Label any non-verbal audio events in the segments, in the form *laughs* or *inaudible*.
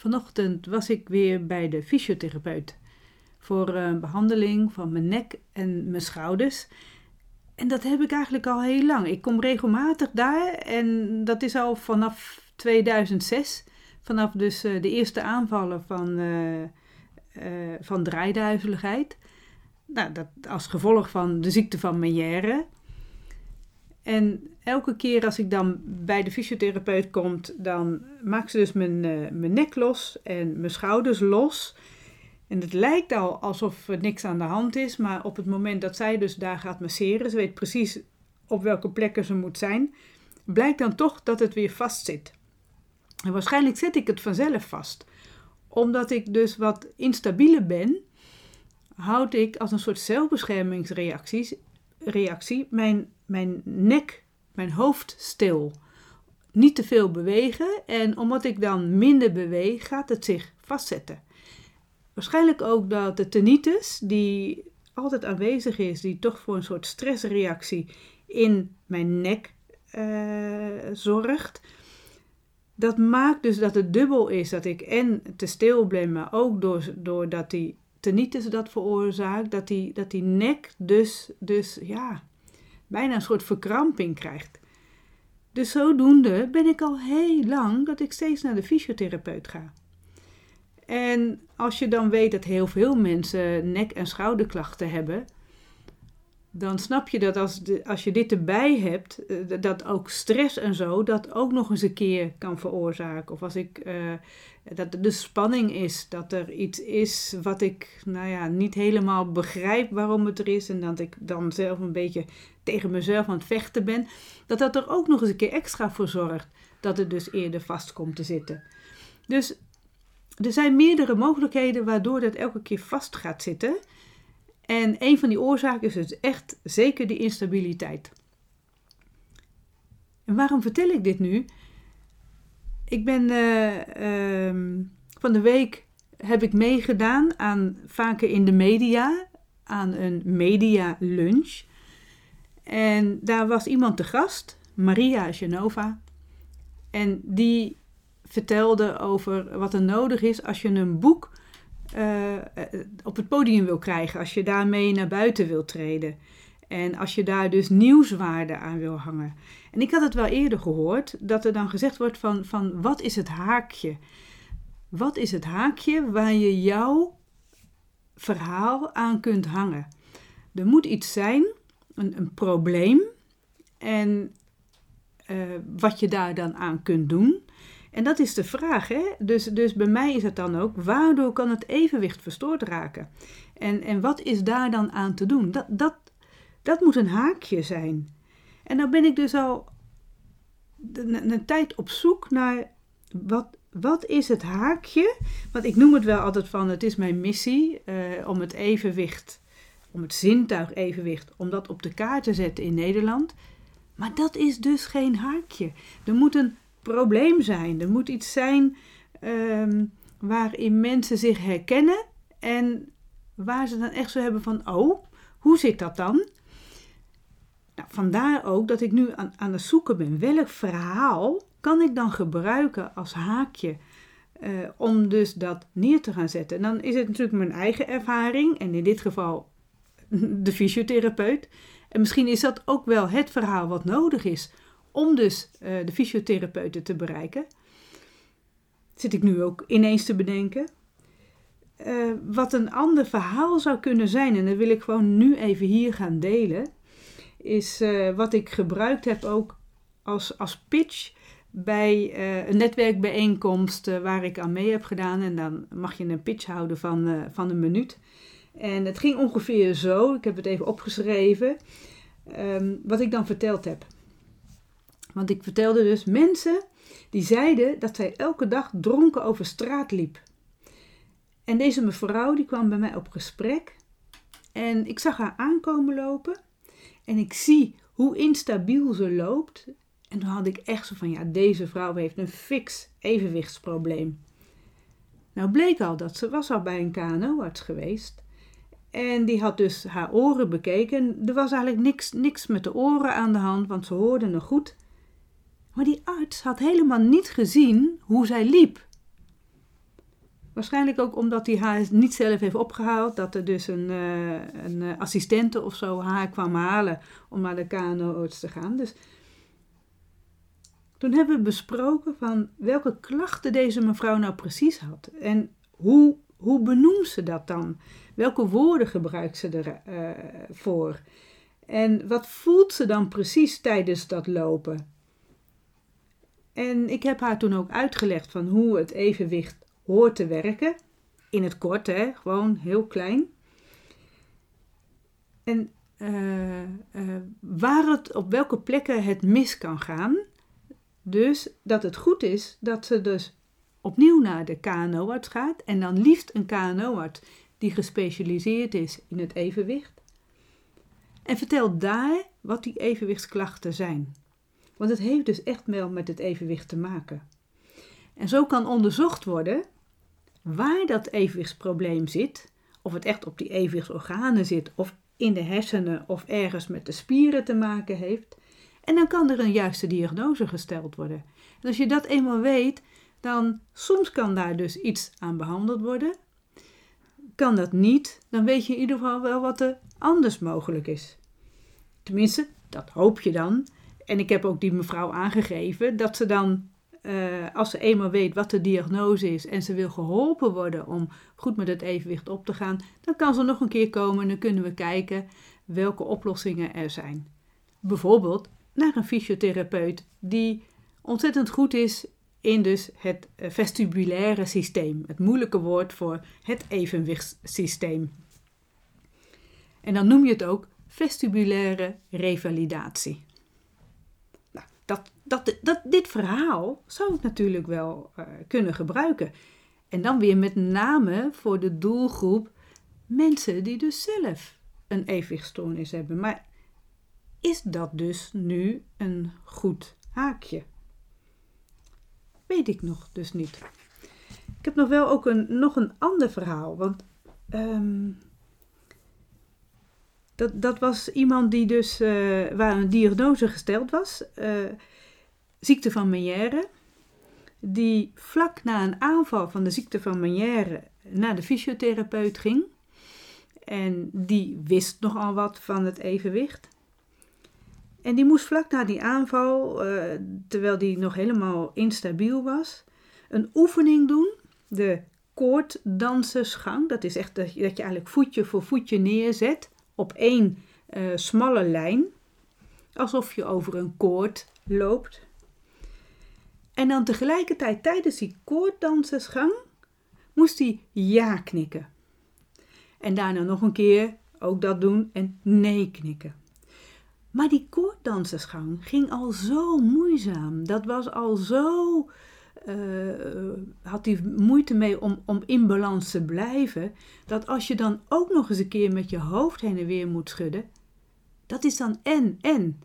Vanochtend was ik weer bij de fysiotherapeut voor een behandeling van mijn nek en mijn schouders. En dat heb ik eigenlijk al heel lang. Ik kom regelmatig daar en dat is al vanaf 2006. Vanaf dus eh, de eerste aanvallen van, uh, van draaiduizeligheid. Nou, dat als gevolg van de ziekte van Meniere. En elke keer als ik dan bij de fysiotherapeut kom, dan maakt ze dus mijn, mijn nek los en mijn schouders los. En het lijkt al alsof er niks aan de hand is, maar op het moment dat zij dus daar gaat masseren, ze weet precies op welke plekken ze moet zijn, blijkt dan toch dat het weer vast zit. En waarschijnlijk zet ik het vanzelf vast. Omdat ik dus wat instabieler ben, houd ik als een soort zelfbeschermingsreactie reactie, mijn, mijn nek, mijn hoofd stil. Niet te veel bewegen en omdat ik dan minder beweeg, gaat het zich vastzetten. Waarschijnlijk ook dat de tinnitus, die altijd aanwezig is, die toch voor een soort stressreactie in mijn nek uh, zorgt. Dat maakt dus dat het dubbel is dat ik en te stil ben, maar ook doordat die tinnitus dat veroorzaakt, dat die, dat die nek dus, dus ja, bijna een soort verkramping krijgt. Dus zodoende ben ik al heel lang dat ik steeds naar de fysiotherapeut ga. En als je dan weet dat heel veel mensen nek- en schouderklachten hebben, dan snap je dat als, de, als je dit erbij hebt, eh, dat ook stress en zo dat ook nog eens een keer kan veroorzaken. Of als ik, uh, dat de spanning is, dat er iets is wat ik nou ja, niet helemaal begrijp waarom het er is. En dat ik dan zelf een beetje tegen mezelf aan het vechten ben. Dat dat er ook nog eens een keer extra voor zorgt dat het dus eerder vast komt te zitten. Dus er zijn meerdere mogelijkheden waardoor dat elke keer vast gaat zitten. En een van die oorzaken is dus echt zeker die instabiliteit. En waarom vertel ik dit nu? Ik ben uh, um, van de week heb ik meegedaan aan vaker in de media aan een media lunch. En daar was iemand te gast, Maria Genova. En die vertelde over wat er nodig is als je een boek op het podium wil krijgen, als je daarmee naar buiten wil treden. En als je daar dus nieuwswaarde aan wil hangen. En ik had het wel eerder gehoord, dat er dan gezegd wordt van, van wat is het haakje? Wat is het haakje waar je jouw verhaal aan kunt hangen? Er moet iets zijn, een, een probleem, en uh, wat je daar dan aan kunt doen. En dat is de vraag. Hè? Dus, dus bij mij is het dan ook, waardoor kan het evenwicht verstoord raken? En, en wat is daar dan aan te doen? Dat, dat, dat moet een haakje zijn. En dan ben ik dus al een, tijd op zoek naar wat, wat is het haakje? Want ik noem het wel altijd van, het is mijn missie uh, om het evenwicht, om het zintuigevenwicht, om dat op de kaart te zetten in Nederland. Maar dat is dus geen haakje. Er moet een probleem zijn. Er moet iets zijn um, waarin mensen zich herkennen en waar ze dan echt zo hebben van, oh, hoe zit dat dan? Nou, vandaar ook dat ik nu aan, aan het zoeken ben. Welk verhaal kan ik dan gebruiken als haakje uh, om dus dat neer te gaan zetten? En dan is het natuurlijk mijn eigen ervaring en in dit geval *laughs* de fysiotherapeut. En misschien is dat ook wel het verhaal wat nodig is om dus uh, de fysiotherapeuten te bereiken. Zit ik nu ook ineens te bedenken. Uh, wat een ander verhaal zou kunnen zijn, en dat wil ik gewoon nu even hier gaan delen, is uh, wat ik gebruikt heb ook als, als pitch bij een netwerkbijeenkomst waar ik aan mee heb gedaan. En dan mag je een pitch houden van, van een minuut. En het ging ongeveer zo, ik heb het even opgeschreven, um, wat ik dan verteld heb. Want ik vertelde dus mensen die zeiden dat zij elke dag dronken over straat liep. En deze mevrouw die kwam bij mij op gesprek. En ik zag haar aankomen lopen. En ik zie hoe instabiel ze loopt. En toen had ik echt zo van, ja, deze vrouw heeft een fix evenwichtsprobleem. Nou bleek al dat ze was al bij een KNO-arts geweest. En die had dus haar oren bekeken. Er was eigenlijk niks, niks met de oren aan de hand, want ze hoorden nog goed. Maar die arts had helemaal niet gezien hoe zij liep. Waarschijnlijk ook omdat hij haar niet zelf heeft opgehaald. Dat er dus een, uh, een uh, assistente of zo haar kwam halen om naar de KNO-arts te gaan. Dus toen hebben we besproken van welke klachten deze mevrouw nou precies had. En hoe, hoe benoemt ze dat dan? Welke woorden gebruikt ze ervoor? Uh, en wat voelt ze dan precies tijdens dat lopen? En ik heb haar toen ook uitgelegd van hoe het evenwicht hoort te werken. In het kort, hè, gewoon heel klein. En uh, uh, waar het, op welke plekken het mis kan gaan. Dus dat het goed is dat ze dus opnieuw naar de KNO-arts gaat. En dan liefst een KNO-arts die gespecialiseerd is in het evenwicht. En vertel daar wat die evenwichtsklachten zijn. Want het heeft dus echt wel met het evenwicht te maken. En zo kan onderzocht worden waar dat evenwichtsprobleem zit. Of het echt op die evenwichtsorganen zit, of in de hersenen, of ergens met de spieren te maken heeft. En dan kan er een juiste diagnose gesteld worden. En als je dat eenmaal weet, dan soms kan daar dus iets aan behandeld worden. Kan dat niet, dan weet je in ieder geval wel wat er anders mogelijk is. Tenminste, dat hoop je dan. En ik heb ook die mevrouw aangegeven dat ze dan, uh, als ze eenmaal weet wat de diagnose is en ze wil geholpen worden om goed met het evenwicht op te gaan, dan kan ze nog een keer komen en dan kunnen we kijken welke oplossingen er zijn. Bijvoorbeeld naar een fysiotherapeut die ontzettend goed is in dus het eh, vestibulaire systeem, het moeilijke woord voor het evenwichtssysteem. En dan noem je het ook vestibulaire revalidatie. Dat, dat, dit verhaal zou ik natuurlijk wel uh, kunnen gebruiken. En dan weer met name voor de doelgroep mensen die dus zelf een evenwichtstoornis hebben. Maar is dat dus nu een goed haakje? Weet ik nog dus niet. Ik heb nog wel ook een, nog een ander verhaal. Want um, dat, dat was iemand die dus, uh, waar een diagnose gesteld was, uh, ziekte van Meniere, die vlak na een aanval van de ziekte van Meniere naar de fysiotherapeut ging. En die wist nogal wat van het evenwicht. En die moest vlak na die aanval, uh, terwijl die nog helemaal instabiel was, een oefening doen. De koorddansersgang. Dat is echt dat je, eigenlijk voetje voor voetje neerzet op één uh, smalle lijn, alsof je over een koord loopt. En dan tegelijkertijd tijdens die koorddansersgang moest hij ja knikken. En daarna nog een keer ook dat doen en nee knikken. Maar die koorddansersgang ging al zo moeizaam. Dat was al zo uh, had hij moeite mee om, om in balans te blijven. Dat als je dan ook nog eens een keer met je hoofd heen en weer moet schudden, dat is dan en en.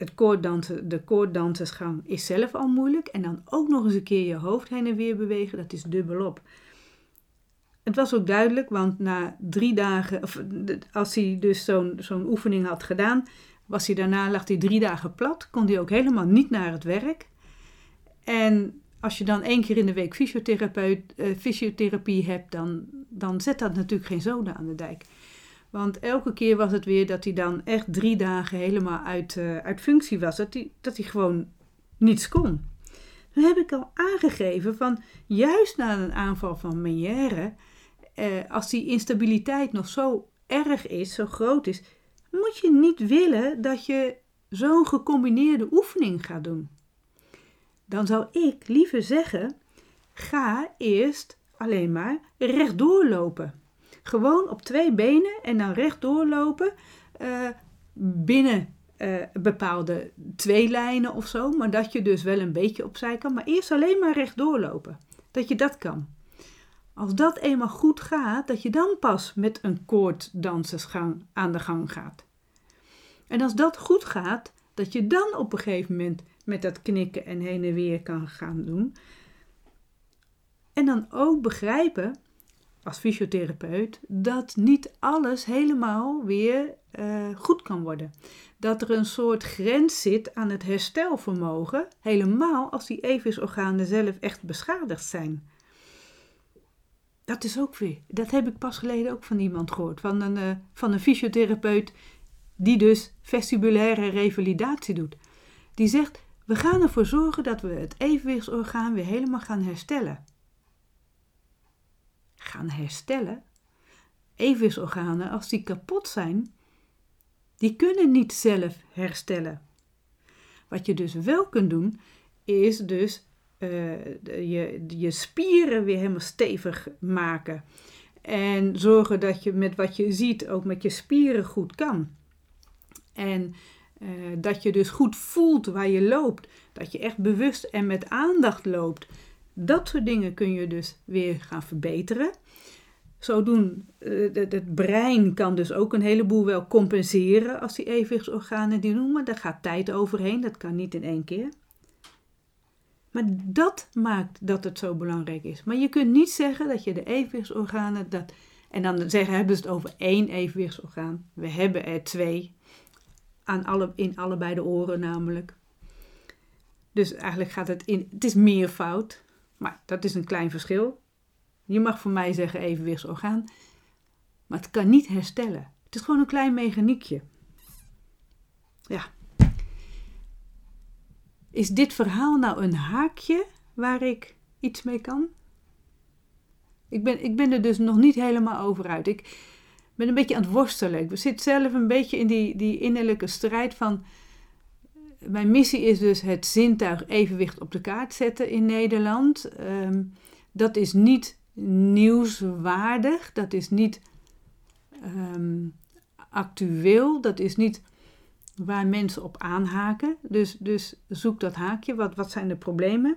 Het koorddansen, de koorddansersgang is zelf al moeilijk. En dan ook nog eens een keer je hoofd heen en weer bewegen, dat is dubbelop. Het was ook duidelijk, want na drie dagen, of als hij dus zo'n zo'n oefening had gedaan, was hij daarna, lag hij drie dagen plat, kon hij ook helemaal niet naar het werk. En als je dan één keer in de week fysiotherapeut, uh, fysiotherapie hebt, dan, dan zet dat natuurlijk geen zoden aan de dijk. Want elke keer was het weer dat hij dan echt drie dagen helemaal uit, uh, uit functie was. Dat hij, dat hij gewoon niets kon. Dan heb ik al aangegeven van juist na een aanval van Meniere, eh, als die instabiliteit nog zo erg is, zo groot is, moet je niet willen dat je zo'n gecombineerde oefening gaat doen dan zou ik liever zeggen: ga eerst alleen maar rechtdoor lopen. Gewoon op twee benen en dan rechtdoor lopen uh, binnen uh, bepaalde twee lijnen of zo. Maar dat je dus wel een beetje opzij kan. Maar eerst alleen maar rechtdoor lopen. Dat je dat kan. Als dat eenmaal goed gaat, dat je dan pas met een koorddansersgang aan de gang gaat. En als dat goed gaat, dat je dan op een gegeven moment met dat knikken en heen en weer kan gaan doen. En dan ook begrijpen, als fysiotherapeut, dat niet alles helemaal weer uh, goed kan worden. Dat er een soort grens zit aan het herstelvermogen, helemaal als die evensorganen zelf echt beschadigd zijn. dat is ook weer, dat heb ik pas geleden ook van iemand gehoord, van een, uh, van een fysiotherapeut die dus vestibulaire revalidatie doet. Die zegt, we gaan ervoor zorgen dat we het evenwichtsorgaan weer helemaal gaan herstellen. Gaan herstellen? Evenwichtsorganen, als die kapot zijn, die kunnen niet zelf herstellen. Wat je dus wel kunt doen, is dus uh, je, je spieren weer helemaal stevig maken. En zorgen dat je met wat je ziet ook met je spieren goed kan. En uh, dat je dus goed voelt waar je loopt. Dat je echt bewust en met aandacht loopt. Dat soort dingen kun je dus weer gaan verbeteren. Zodoen, uh, het brein kan dus ook een heleboel wel compenseren als die evenwichtsorganen die doen, maar daar gaat tijd overheen. Dat kan niet in één keer. Maar dat maakt dat het zo belangrijk is. Maar je kunt niet zeggen dat je de evenwichtsorganen dat. En dan zeggen, hebben ze het over één evenwichtsorgaan. We hebben er twee. Aan alle, in allebei de oren namelijk. Dus eigenlijk gaat het in. Het is meer fout. Maar dat is een klein verschil. Je mag voor mij zeggen evenwichtsorgaan. Maar het kan niet herstellen. Het is gewoon een klein mechaniekje. Ja, is dit verhaal nou een haakje waar ik iets mee kan? Ik ben, ik ben er dus nog niet helemaal over uit. Ik ben een beetje aan het worstelen. Ik zit zelf een beetje in die, die innerlijke strijd van. Mijn missie is dus het zintuig evenwicht op de kaart zetten in Nederland. Ehm, dat is niet nieuwswaardig, dat is niet ehm, actueel, dat is niet waar mensen op aanhaken. Dus, dus zoek dat haakje. Wat, wat zijn de problemen?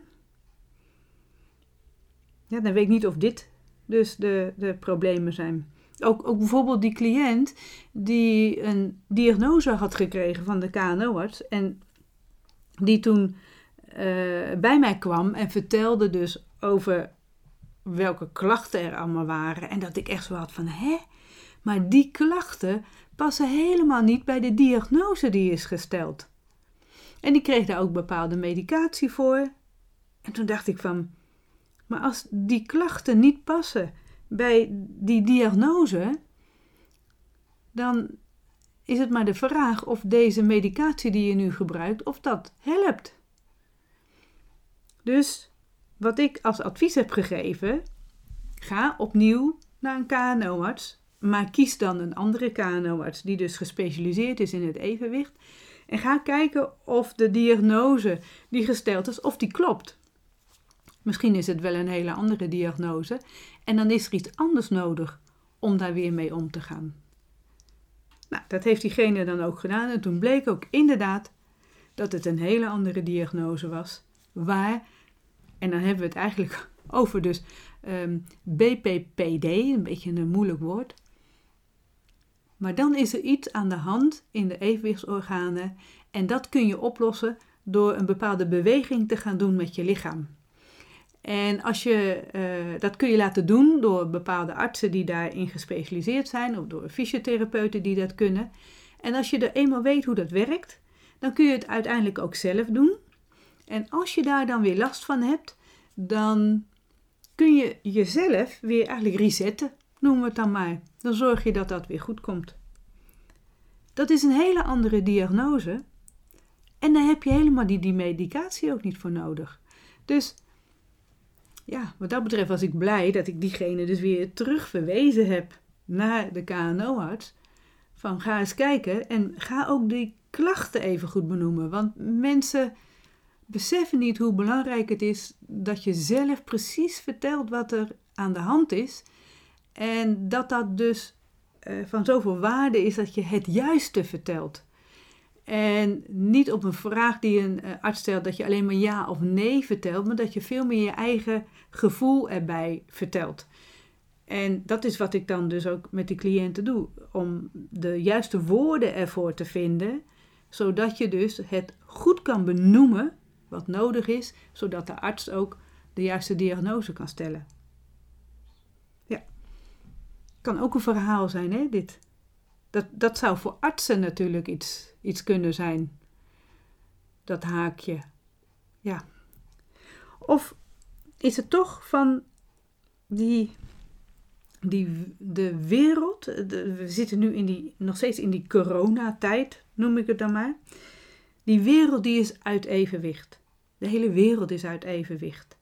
Ja, dan weet ik niet of dit dus de, de problemen zijn. Ook, ook bijvoorbeeld die cliënt die een diagnose had gekregen van de KNO-arts en die toen uh, bij mij kwam en vertelde dus over welke klachten er allemaal waren. En dat ik echt zo had van, hè? Maar die klachten, passen helemaal niet bij de diagnose die is gesteld. En die kreeg daar ook bepaalde medicatie voor. En toen dacht ik van, maar als die klachten niet passen bij die diagnose, dan is het maar de vraag of deze medicatie die je nu gebruikt, of dat helpt. Dus wat ik als advies heb gegeven, ga opnieuw naar een KNO-arts maar kies dan een andere KNO-arts die dus gespecialiseerd is in het evenwicht. En ga kijken of de diagnose die gesteld is, of die klopt. Misschien is het wel een hele andere diagnose. En dan is er iets anders nodig om daar weer mee om te gaan. Nou, dat heeft diegene dan ook gedaan. En toen bleek ook inderdaad dat het een hele andere diagnose was. Waar, en dan hebben we het eigenlijk *laughs* over dus um, ehm, BPPD, een beetje een moeilijk woord. Maar dan is er iets aan de hand in de evenwichtsorganen en dat kun je oplossen door een bepaalde beweging te gaan doen met je lichaam. En als je, uh, dat kun je laten doen door bepaalde artsen die daarin gespecialiseerd zijn of door fysiotherapeuten die dat kunnen. En als je er eenmaal weet hoe dat werkt, dan kun je het uiteindelijk ook zelf doen. En als je daar dan weer last van hebt, dan kun je jezelf weer eigenlijk resetten noemen we het dan maar. Dan zorg je dat dat weer goed komt. Dat is een hele andere diagnose. En daar heb je helemaal die, die medicatie ook niet voor nodig. Dus ja, wat dat betreft was ik blij dat ik diegene dus weer terugverwezen heb naar de KNO-arts. Van ga eens kijken en ga ook die klachten even goed benoemen. Want mensen beseffen niet hoe belangrijk het is dat je zelf precies vertelt wat er aan de hand is. En dat dat dus uh, van zoveel waarde is dat je het juiste vertelt. En niet op een vraag die een uh, arts stelt dat je alleen maar ja of nee vertelt, maar dat je veel meer je eigen gevoel erbij vertelt. En dat is wat ik dan dus ook met die cliënten doe, om de juiste woorden ervoor te vinden, zodat je dus het goed kan benoemen wat nodig is, zodat de arts ook de juiste diagnose kan stellen. Kan ook een verhaal zijn, hè, dit. Dat, dat zou voor artsen natuurlijk iets, iets kunnen zijn. Dat haakje. Ja. Of is het toch van die die, de wereld, we zitten nu in die, nog steeds in die coronatijd, noem ik het dan maar. Die wereld die is uit evenwicht. De hele wereld is uit evenwicht.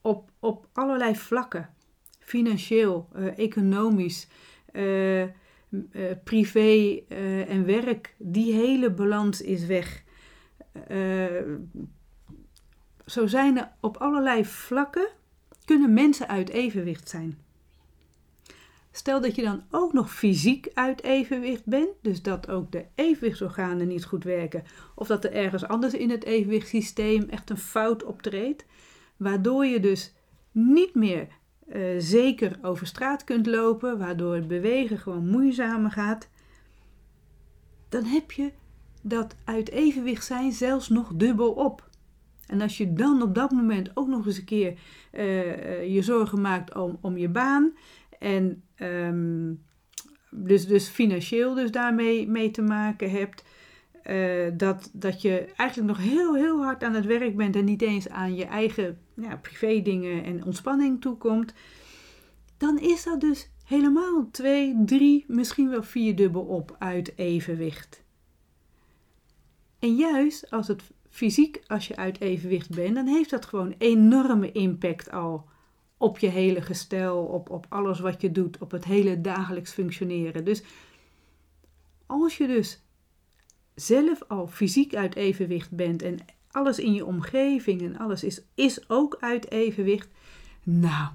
Op, op allerlei vlakken. Financieel, uh, economisch, uh, uh, privé en werk. Die hele balans is weg. zo zijn er op allerlei vlakken kunnen mensen uit evenwicht zijn. Stel dat je dan ook nog fysiek uit evenwicht bent, dus dat ook de evenwichtsorganen niet goed werken, of dat er ergens anders in het evenwichtssysteem echt een fout optreedt, waardoor je dus niet meer uh, zeker over straat kunt lopen, waardoor het bewegen gewoon moeizamer gaat, dan heb je dat uit evenwicht zijn zelfs nog dubbel op. En als je dan op dat moment ook nog eens een keer uh, je zorgen maakt om, om je baan en um, dus, dus financieel dus daarmee mee te maken hebt. Uh, dat, dat je eigenlijk nog heel, heel hard aan het werk bent en niet eens aan je eigen ja, privé dingen en ontspanning toekomt. Dan is dat dus helemaal twee, drie, misschien wel vier dubbel op uit evenwicht. En juist als het fysiek, als je uit evenwicht bent, dan heeft dat gewoon enorme impact al op je hele gestel, op, op alles wat je doet, op het hele dagelijks functioneren. Dus als je dus zelf al fysiek uit evenwicht bent en alles in je omgeving en alles is, is ook uit evenwicht, nou,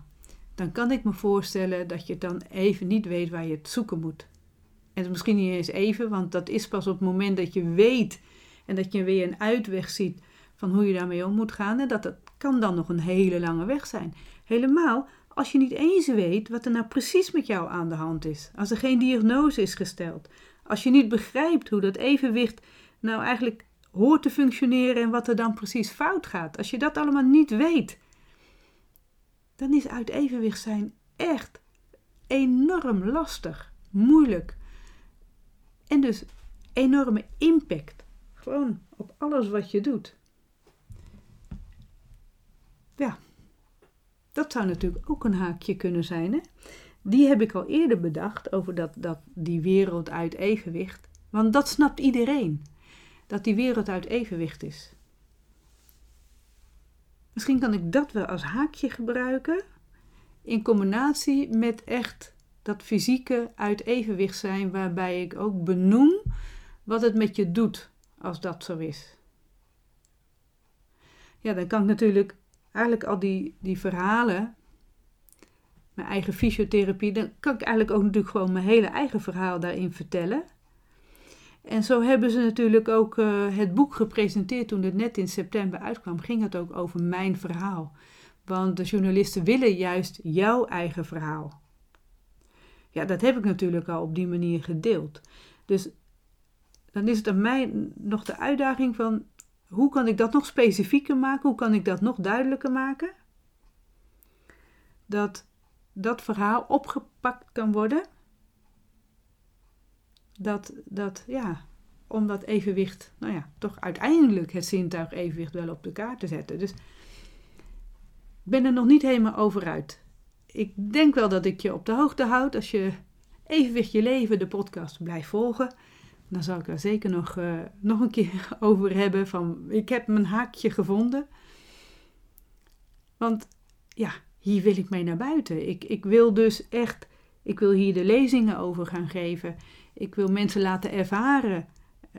dan kan ik me voorstellen dat je dan even niet weet waar je het zoeken moet. En misschien niet eens even, want dat is pas op het moment dat je weet en dat je weer een uitweg ziet van hoe je daarmee om moet gaan. En dat, dat kan dan nog een hele lange weg zijn. Helemaal als je niet eens weet wat er nou precies met jou aan de hand is. Als er geen diagnose is gesteld. Als je niet begrijpt hoe dat evenwicht nou eigenlijk hoort te functioneren en wat er dan precies fout gaat. Als je dat allemaal niet weet, dan is uit evenwicht zijn echt enorm lastig, moeilijk. En dus enorme impact. Gewoon op alles wat je doet. Ja, dat zou natuurlijk ook een haakje kunnen zijn. Hè? Die heb ik al eerder bedacht over dat, dat die wereld uit evenwicht. Want dat snapt iedereen. Dat die wereld uit evenwicht is. Misschien kan ik dat wel als haakje gebruiken. In combinatie met echt dat fysieke uit evenwicht zijn. Waarbij ik ook benoem wat het met je doet als dat zo is. Ja, dan kan ik natuurlijk eigenlijk al die, die verhalen, mijn eigen fysiotherapie, dan kan ik eigenlijk ook natuurlijk gewoon mijn hele eigen verhaal daarin vertellen. En zo hebben ze natuurlijk ook uh, het boek gepresenteerd toen het net in september uitkwam. Ging het ook over mijn verhaal. Want de journalisten willen juist jouw eigen verhaal. Ja, dat heb ik natuurlijk al op die manier gedeeld. Dus dan is het aan mij nog de uitdaging van hoe kan ik dat nog specifieker maken? Hoe kan ik dat nog duidelijker maken? Dat dat verhaal opgepakt kan worden. Dat, dat ja, om dat evenwicht, nou ja, toch uiteindelijk het zintuig evenwicht wel op de kaart te zetten. Dus ik ben er nog niet helemaal over uit. Ik denk wel dat ik je op de hoogte houd als je evenwicht je leven de podcast blijft volgen. Dan zal ik er zeker nog, uh, nog een keer *laughs* over hebben van ik heb mijn haakje gevonden. Want ja, hier wil ik mee naar buiten. Ik, ik wil dus echt, ik wil hier de lezingen over gaan geven. Ik wil mensen laten ervaren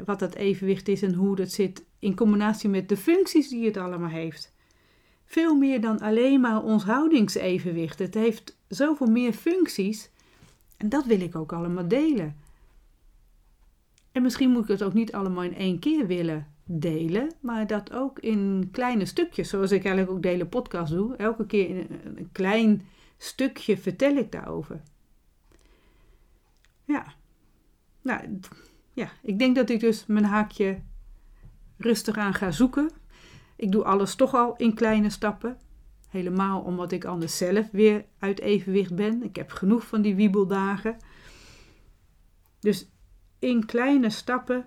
wat dat evenwicht is en hoe dat zit in combinatie met de functies die het allemaal heeft. Veel meer dan alleen maar ons houdingsevenwicht. Het heeft zoveel meer functies en dat wil ik ook allemaal delen. En misschien moet ik het ook niet allemaal in één keer willen delen, maar dat ook in kleine stukjes, zoals ik eigenlijk ook delen podcast doe. Elke keer in een, klein stukje vertel ik daarover. Ja, nou ja, ik denk dat ik dus mijn haakje rustig aan ga zoeken. Ik doe alles toch al in kleine stappen. Helemaal omdat ik anders zelf weer uit evenwicht ben. Ik heb genoeg van die wiebeldagen. Dus in kleine stappen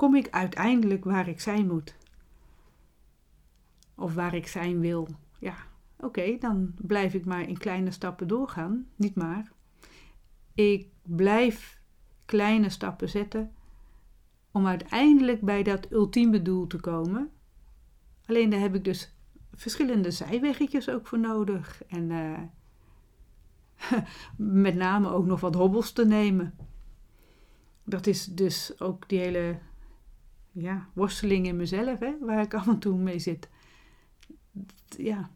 kom ik uiteindelijk waar ik zijn moet. Of waar ik zijn wil. Ja, oké, dan blijf ik maar in kleine stappen doorgaan. Niet maar. Ik blijf kleine stappen zetten om uiteindelijk bij dat ultieme doel te komen. Alleen daar heb ik dus verschillende zijweggetjes ook voor nodig. En uh, *laughs* met name ook nog wat hobbels te nemen. Dat is dus ook die hele ja, worsteling in mezelf, hè, waar ik af en toe mee zit. Ja,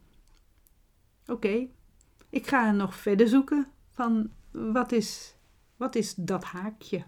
oké. Ik ga nog verder zoeken van wat is, wat is dat haakje?